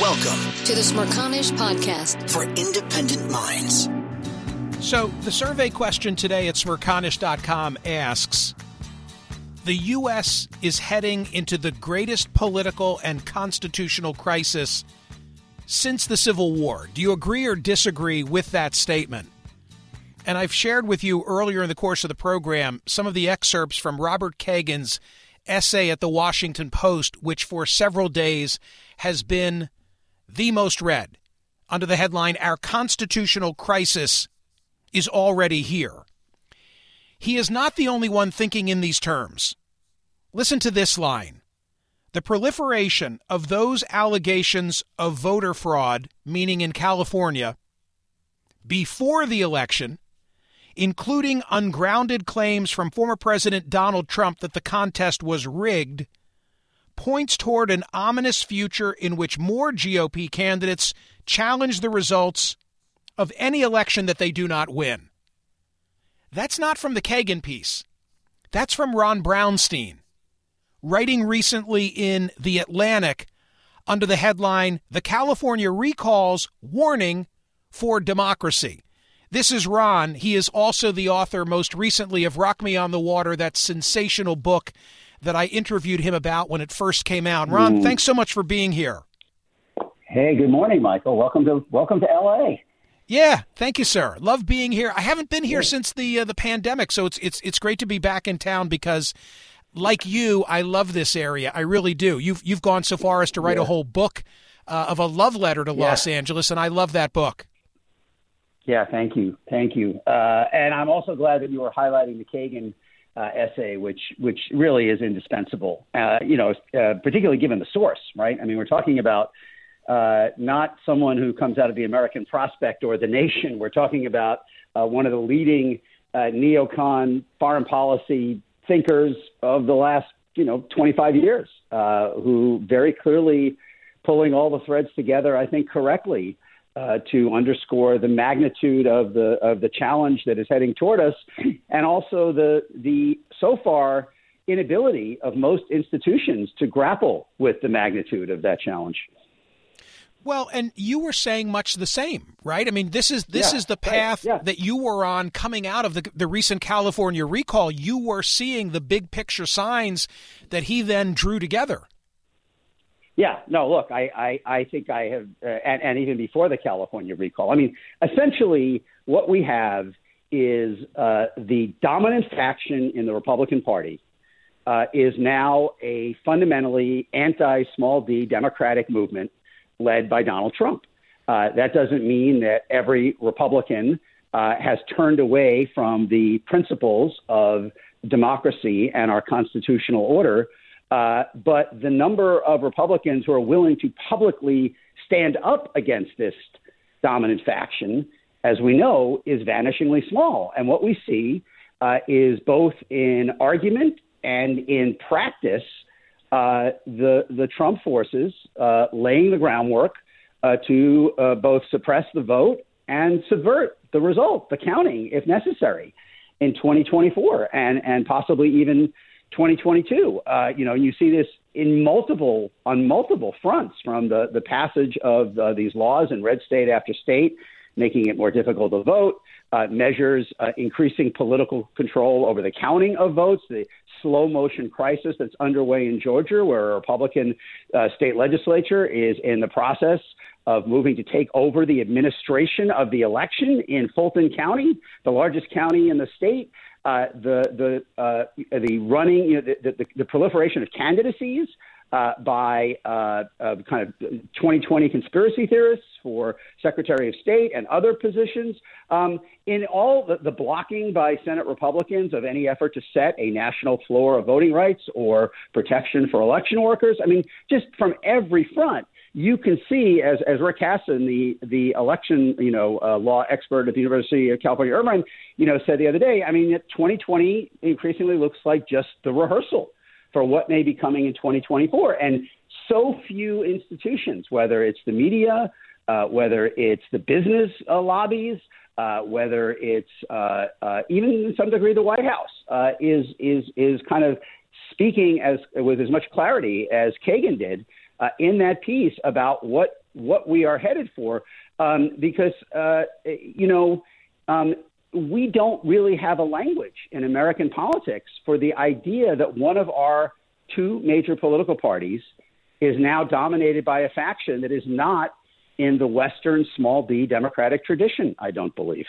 Welcome to the Smerconish Podcast for independent minds. So, the survey question today at smerconish.com asks The U.S. is heading into the greatest political and constitutional crisis since the Civil War. Do you agree or disagree with that statement? And I've shared with you earlier in the course of the program some of the excerpts from Robert Kagan's essay at the Washington Post, which for several days has been the most read under the headline Our Constitutional Crisis is Already Here. He is not the only one thinking in these terms. Listen to this line The proliferation of those allegations of voter fraud, meaning in California, before the election, including ungrounded claims from former President Donald Trump that the contest was rigged points toward an ominous future in which more GOP candidates challenge the results of any election that they do not win. That's not from the Kagan piece. That's from Ron Brownstein, writing recently in The Atlantic under the headline The California Recalls Warning for Democracy. This is Ron. He is also the author, most recently, of Rock Me on the Water, that sensational book that I interviewed him about when it first came out. Ron, mm. thanks so much for being here. Hey, good morning, Michael. Welcome to welcome to LA. Yeah, thank you, sir. Love being here. I haven't been here yeah. since the uh, the pandemic, so it's it's it's great to be back in town because like you, I love this area. I really do. You've you've gone so far as to write yeah. a whole book uh, of a love letter to yeah. Los Angeles, and I love that book. Yeah, thank you, thank you. Uh, and I'm also glad that you were highlighting the Kagan uh, essay, which which really is indispensable. Uh, you know, uh, particularly given the source, right? I mean, we're talking about uh, not someone who comes out of the American Prospect or the Nation. We're talking about uh, one of the leading uh, neocon foreign policy thinkers of the last, you know, 25 years, who very clearly pulling all the threads together, I think, correctly uh, to underscore the magnitude of the of the challenge that is heading toward us, and also the the so far inability of most institutions to grapple with the magnitude of that challenge. Well, and you were saying much the same, right? I mean, this is this yeah, is the path right, yeah. that you were on coming out of the the recent California recall. You were seeing the big picture signs that he then drew together. Yeah, no, look, I, I, I think I have, uh, and, and even before the California recall, I mean, essentially what we have is uh, the dominant faction in the Republican Party uh, is now a fundamentally anti small d Democratic movement led by Donald Trump. Uh, that doesn't mean that every Republican uh, has turned away from the principles of democracy and our constitutional order. Uh, but the number of Republicans who are willing to publicly stand up against this dominant faction, as we know, is vanishingly small. And what we see uh, is both in argument and in practice, uh, the the Trump forces uh, laying the groundwork uh, to both suppress the vote and subvert the result, the counting, if necessary, in 2024, and and possibly even 2022. Uh, you know, you see this in multiple on multiple fronts, from the the passage of uh, these laws in red state after state, making it more difficult to vote, uh, measures uh, increasing political control over the counting of votes, the slow motion crisis that's underway in Georgia, where a Republican uh, state legislature is in the process of moving to take over the administration of the election in Fulton County, the largest county in the state uh, the the uh, the running, you know, the, the, the proliferation of candidacies uh, by uh, kind of 2020 conspiracy theorists for Secretary of State and other positions. Um, in all the, the, blocking by Senate Republicans of any effort to set a national floor of voting rights or protection for election workers. I mean, just from every front you can see, as, as Rick Hasen, the, the election you know, uh, law expert at the University of California, Irvine, you know, said the other day, I mean, 2020 increasingly looks like just the rehearsal for what may be coming in 2024. And so few institutions, whether it's the media, uh, whether it's the business uh, lobbies, uh, whether it's uh, uh, even in some degree the White House, uh, is is is kind of speaking as with as much clarity as Kagan did uh, in that piece about what what we are headed for, um, because uh, you know um, we don't really have a language in American politics for the idea that one of our two major political parties is now dominated by a faction that is not in the Western small b democratic tradition. I don't believe.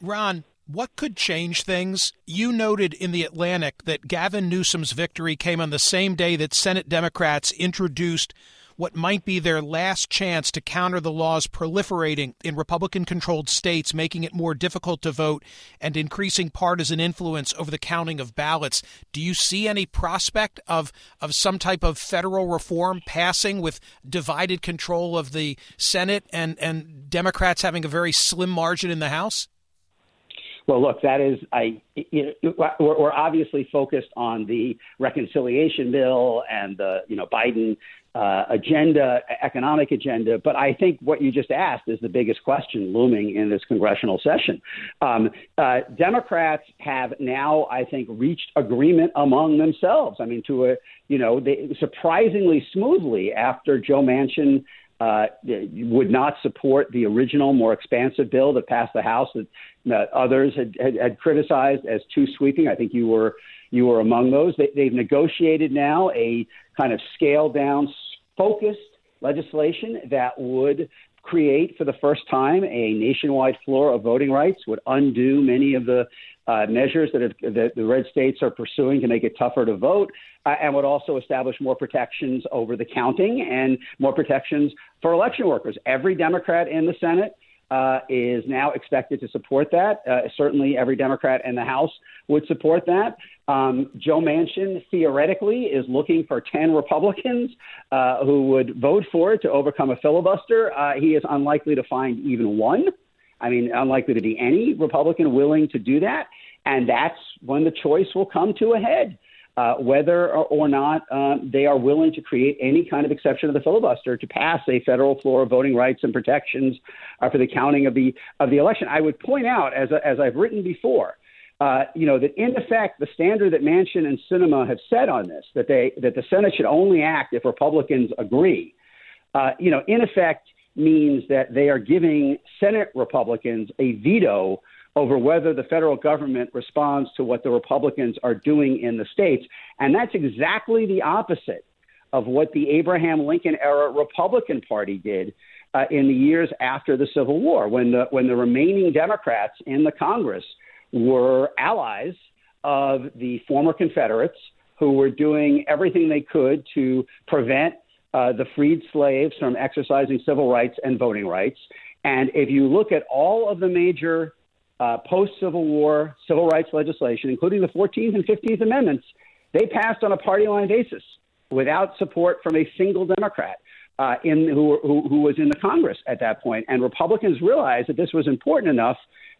Ron, what could change things? You noted in the Atlantic that Gavin Newsom's victory came on the same day that Senate Democrats introduced what might be their last chance to counter the laws proliferating in Republican controlled states, making it more difficult to vote and increasing partisan influence over the counting of ballots. Do you see any prospect of, of some type of federal reform passing with divided control of the Senate and, and Democrats having a very slim margin in the House? Well, look, that is, I, you know, we're, we're obviously focused on the reconciliation bill and the, you know, Biden uh, agenda, economic agenda. But I think what you just asked is the biggest question looming in this congressional session. Um, uh, Democrats have now, I think, reached agreement among themselves. I mean, to a, you know, they, surprisingly smoothly after Joe Manchin uh, would not support the original, more expansive bill that passed the House that, that others had, had, had, criticized as too sweeping. I think you were you were among those. They, they've negotiated now a kind of scaled down, focused legislation that would create for the first time a nationwide floor of voting rights, would undo many of the uh, measures that, have, that, the red states are pursuing to make it tougher to vote, uh, and would also establish more protections over the counting and more protections for election workers. Every Democrat in the Senate uh, is now expected to support that. Uh, certainly, every Democrat in the House would support that. Um, Joe Manchin theoretically is looking for 10 Republicans uh, who would vote for it to overcome a filibuster. Uh, he is unlikely to find even one. I mean, unlikely to be any Republican willing to do that. And that's when the choice will come to a head. Uh, whether or, not uh, they are willing to create any kind of exception to the filibuster to pass a federal floor of voting rights and protections uh, for the counting of the of the election. I would point out, as as I've written before, uh, you know that in effect the standard that Manchin and Sinema have set on this that they that the Senate should only act if Republicans agree. Uh, you know, in effect means that they are giving Senate Republicans a veto over whether the federal government responds to what the Republicans are doing in the states. And that's exactly the opposite of what the Abraham Lincoln era Republican Party did uh, in the years after the Civil War, when the, when the remaining Democrats in the Congress were allies of the former Confederates who were doing everything they could to prevent uh, the freed slaves from exercising civil rights and voting rights. And if you look at all of the major uh, post Civil War civil rights legislation, including the 14th and 15th Amendments, they passed on a party line basis without support from a single Democrat. Uh, in who, who, who was in the Congress at that point, and Republicans realized that this was important enough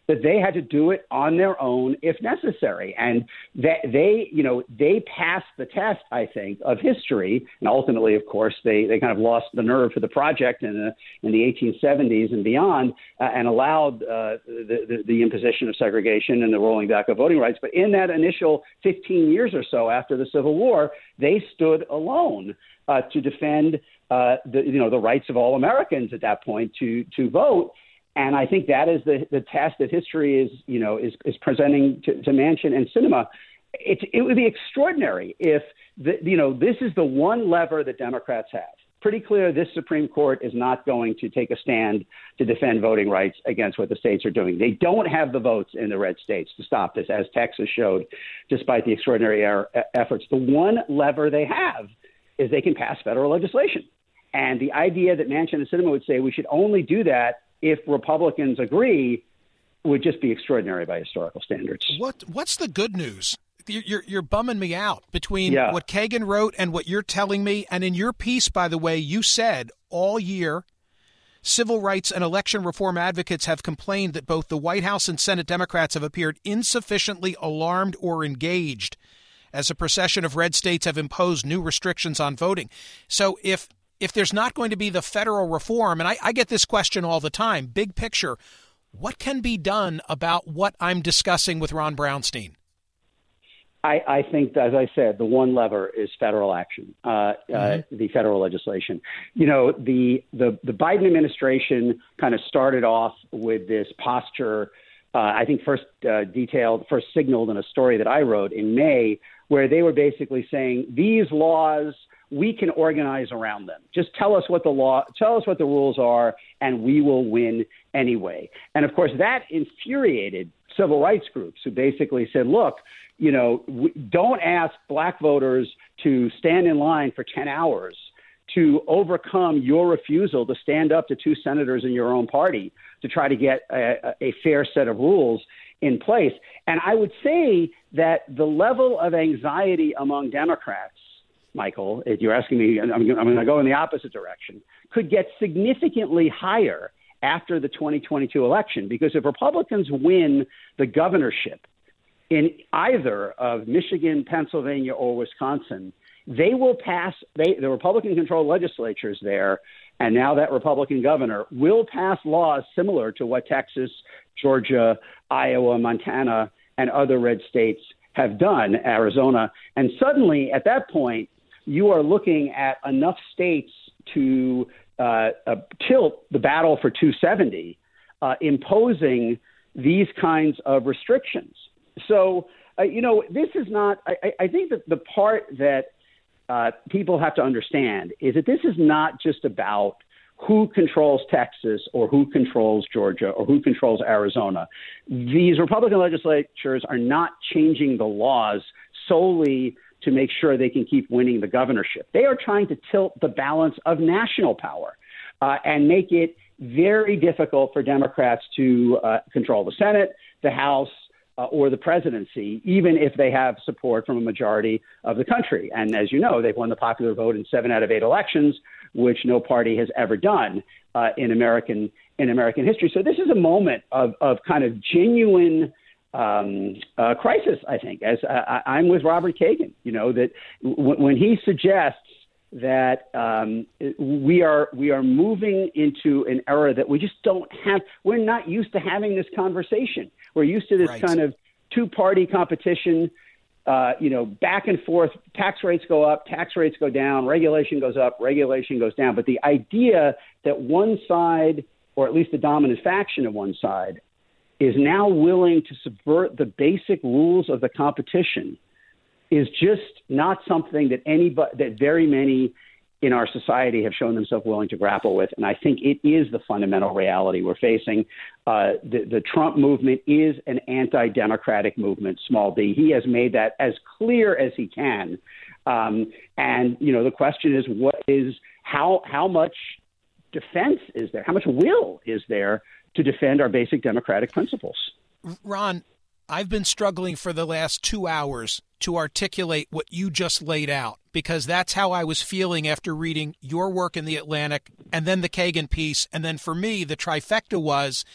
that they had to do it on their own if necessary. And that they, you know, they passed the test, I think, of history. And ultimately, of course, they, they kind of lost the nerve for the project in the, in the 1870s and beyond uh, and allowed uh, the, the, the imposition of segregation and the rolling back of voting rights. But in that initial 15 years or so after the Civil War, they stood alone uh, to defend uh, the you know the rights of all Americans at that point to to vote. And I think that is the, the test that history is, you know, is, is presenting to, to Manchin and Sinema. It, it would be extraordinary if, the, you know, this is the one lever that Democrats have. Pretty clear this Supreme Court is not going to take a stand to defend voting rights against what the states are doing. They don't have the votes in the red states to stop this, as Texas showed, despite the extraordinary er- efforts. The one lever they have is they can pass federal legislation. And the idea that Manchin and Sinema would say we should only do that if Republicans agree, would just be extraordinary by historical standards. What What's the good news? You're, you're bumming me out between yeah. what Kagan wrote and what you're telling me. And in your piece, by the way, you said all year civil rights and election reform advocates have complained that both the White House and Senate Democrats have appeared insufficiently alarmed or engaged as a procession of red states have imposed new restrictions on voting. So if if there's not going to be the federal reform, and I, I get this question all the time, big picture, what can be done about what I'm discussing with Ron Brownstein? I, I think, as I said, the one lever is federal action, uh, uh mm-hmm. uh, the federal legislation. You know, the, the, the Biden administration kind of started off with this posture. Uh, I think first uh, detailed, first signaled in a story that I wrote in May, where they were basically saying these laws we can organize around them. Just tell us what the law, tell us what the rules are, and we will win anyway. And of course, that infuriated civil rights groups who basically said, look, you know, don't ask black voters to stand in line for 10 hours to overcome your refusal to stand up to two senators in your own party to try to get a, a fair set of rules in place. And I would say that the level of anxiety among Democrats, Michael, if you're asking me, I'm, I'm going to go in the opposite direction, could get significantly higher after the 2022 election because if Republicans win the governorship in either of Michigan, Pennsylvania, or Wisconsin, they will pass, they, the Republican controlled legislatures there, and now that Republican governor will pass laws similar to what Texas, Georgia, Iowa, Montana, and other red states have done, Arizona. And suddenly, at that point, you are looking at enough states to uh, uh, tilt the battle for 270, uh, imposing these kinds of restrictions. So, uh, you know, this is not, I, I think that the part that uh, people have to understand is that this is not just about who controls Texas or who controls Georgia or who controls Arizona. These Republican legislatures are not changing the laws solely to make sure they can keep winning the governorship. They are trying to tilt the balance of national power uh, and make it very difficult for Democrats to uh, control the Senate, the House, uh, or the presidency, even if they have support from a majority of the country. And as you know, they've won the popular vote in seven out of eight elections, which no party has ever done uh, in American in American history. So this is a moment of of kind of genuine. Um, uh, crisis, I think, as uh, I'm with Robert Kagan, you know, that w- when he suggests that um, we are we are moving into an era that we just don't have. We're not used to having this conversation. We're used to this right. kind of two party competition. Uh, you know, back and forth. Tax rates go up, tax rates go down, regulation goes up, regulation goes down. But the idea that one side, or at least the dominant faction of one side, is now willing to subvert the basic rules of the competition is just not something that anybody that very many in our society have shown themselves willing to grapple with. And I think it is the fundamental reality we're facing. Uh, the, the Trump movement is an anti democratic movement, small d. He has made that as clear as he can. Um, and, you know, the question is what is how, how much defense is there? How much will is there to defend our basic democratic principles? Ron, I've been struggling for the last two hours to articulate what you just laid out because that's how I was feeling after reading your work in the Atlantic and then the Kagan piece. And then for me, the trifecta was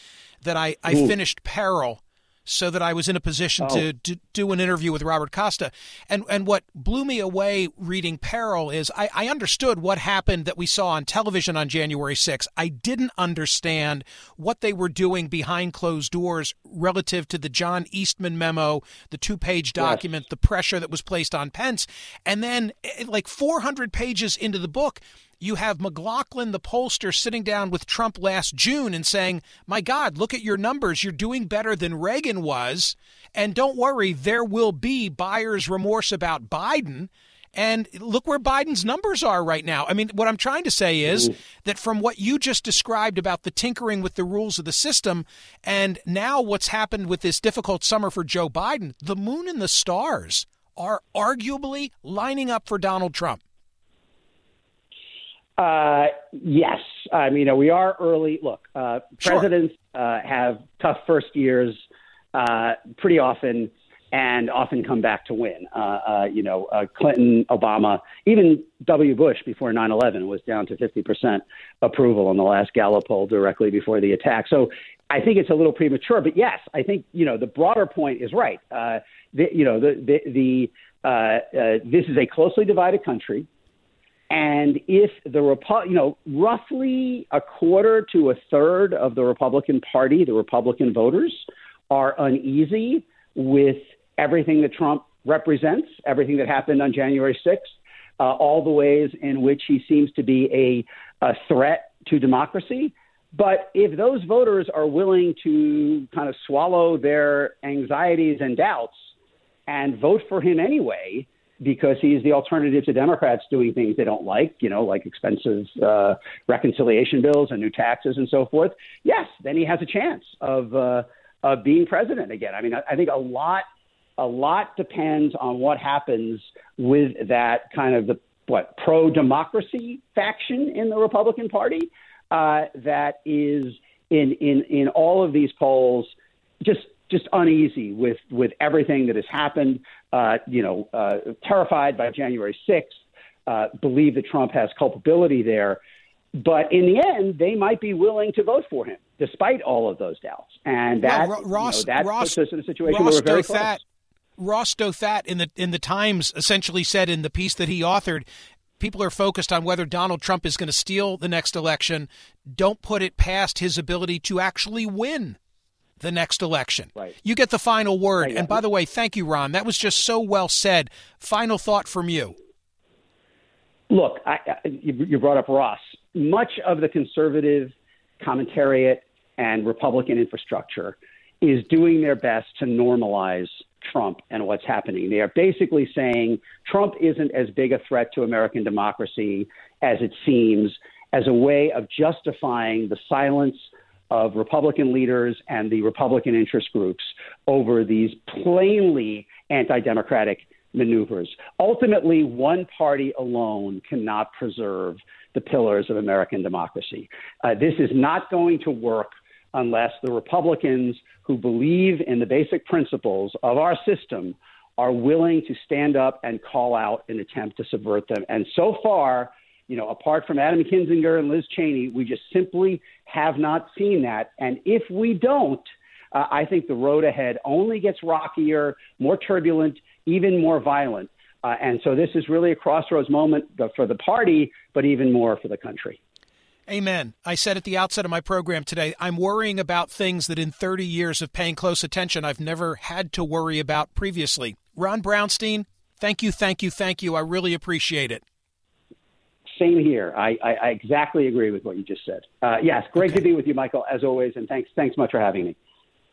that I, I mm. finished Peril so that I was in a position oh. to, to, do an interview with Robert Costa. And and what blew me away reading Peril is I, I understood what happened that we saw on television on January 6th. I didn't understand what they were doing behind closed doors relative to the John Eastman memo, the two page document, yes. the pressure that was placed on Pence. And then, eh, like 400 pages into the book, you have McLaughlin, the pollster, sitting down with Trump last June and saying, My God, look at your numbers. You're doing better than Reagan was. And don't worry, there will be buyer's remorse about Biden. And look where Biden's numbers are right now. I mean, what I'm trying to say is mm-hmm. that from what you just described about the tinkering with the rules of the system, and now what's happened with this difficult summer for Joe Biden, the moon and the stars are arguably lining up for Donald Trump. Uh, yes, I mean, you know, we are early. Look, uh, presidents uh, have tough first years uh, pretty often, and often come back to win. Uh, uh, you know, uh, Clinton, Obama, even W. Bush before 9/11 was down to 50% approval in the last Gallup poll directly before the attack. So I think it's a little premature, but yes, I think you know the broader point is right. Uh, the, you know, the the, the uh, uh, this is a closely divided country. And if the Repu- you know, roughly a quarter to a third of the Republican Party, the Republican voters, are uneasy with everything that Trump represents everything that happened on January 6th, uh, all the ways in which he seems to be a, a threat to democracy. But if those voters are willing to kind of swallow their anxieties and doubts and vote for him anyway, because he's the alternative to Democrats doing things they don't like, you know, like expensive uh, reconciliation bills and new taxes and so forth, yes, then he has a chance of uh, of being president again. I mean, I, I think a lot a lot depends on what happens with that kind of the what pro democracy faction in the Republican Party uh, that is in in in all of these polls just just uneasy with with everything that has happened. Uh, you know, uh, terrified by January 6th. Uh, believe that Trump has culpability there. But in the end, they might be willing to vote for him, despite all of those doubts. And that, well, Ross, you know, that Ross, puts us in a situation Ross where we're very close. Ross Douthat in the in the Times essentially said in the piece that he authored, people are focused on whether Donald Trump is going to steal the next election. Don't put it past his ability to actually win the next election. Right. You get the final word. Right. And by the way, thank you, Ron. That was just so well said. Final thought from you. Look, I, I, you brought up Ross. Much of the conservative commentariat and Republican infrastructure is doing their best to normalize Trump and what's happening. They are basically saying Trump isn't as big a threat to American democracy as it seems, as a way of justifying the silence of Republican leaders and the Republican interest groups over these plainly anti democratic maneuvers. Ultimately, one party alone cannot preserve the pillars of American democracy. Uh, this is not going to work unless the Republicans who believe in the basic principles of our system are willing to stand up and call out an attempt to subvert them. And so far, you know, apart from Adam Kinzinger and Liz Cheney, we just simply have not seen that. And if we don't, uh, I think the road ahead only gets rockier, more turbulent, even more violent. Uh, and so this is really a crossroads moment for the party, but even more for the country. Amen. I said at the outset of my program today, I'm worrying about things that in 30 years of paying close attention, I've never had to worry about previously. Ron Brownstein, thank you, thank you, thank you. I really appreciate it. Same here. I, I, I exactly agree with what you just said. Uh, yes, great Okay. to be with you, Michael, as always, and thanks thanks much for having me.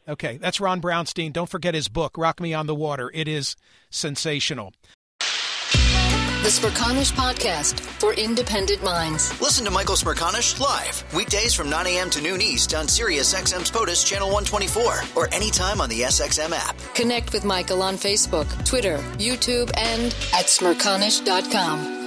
Okay, that's Ron Brownstein. Don't forget his book, Rock Me on the Water. It is sensational. The Smerconish Podcast for independent minds. Listen to Michael Smerconish live weekdays from 9 a.m. to noon East on Sirius XM's POTUS Channel 124 or anytime on the SXM app. Connect with Michael on Facebook, Twitter, YouTube, and at smerconish.com.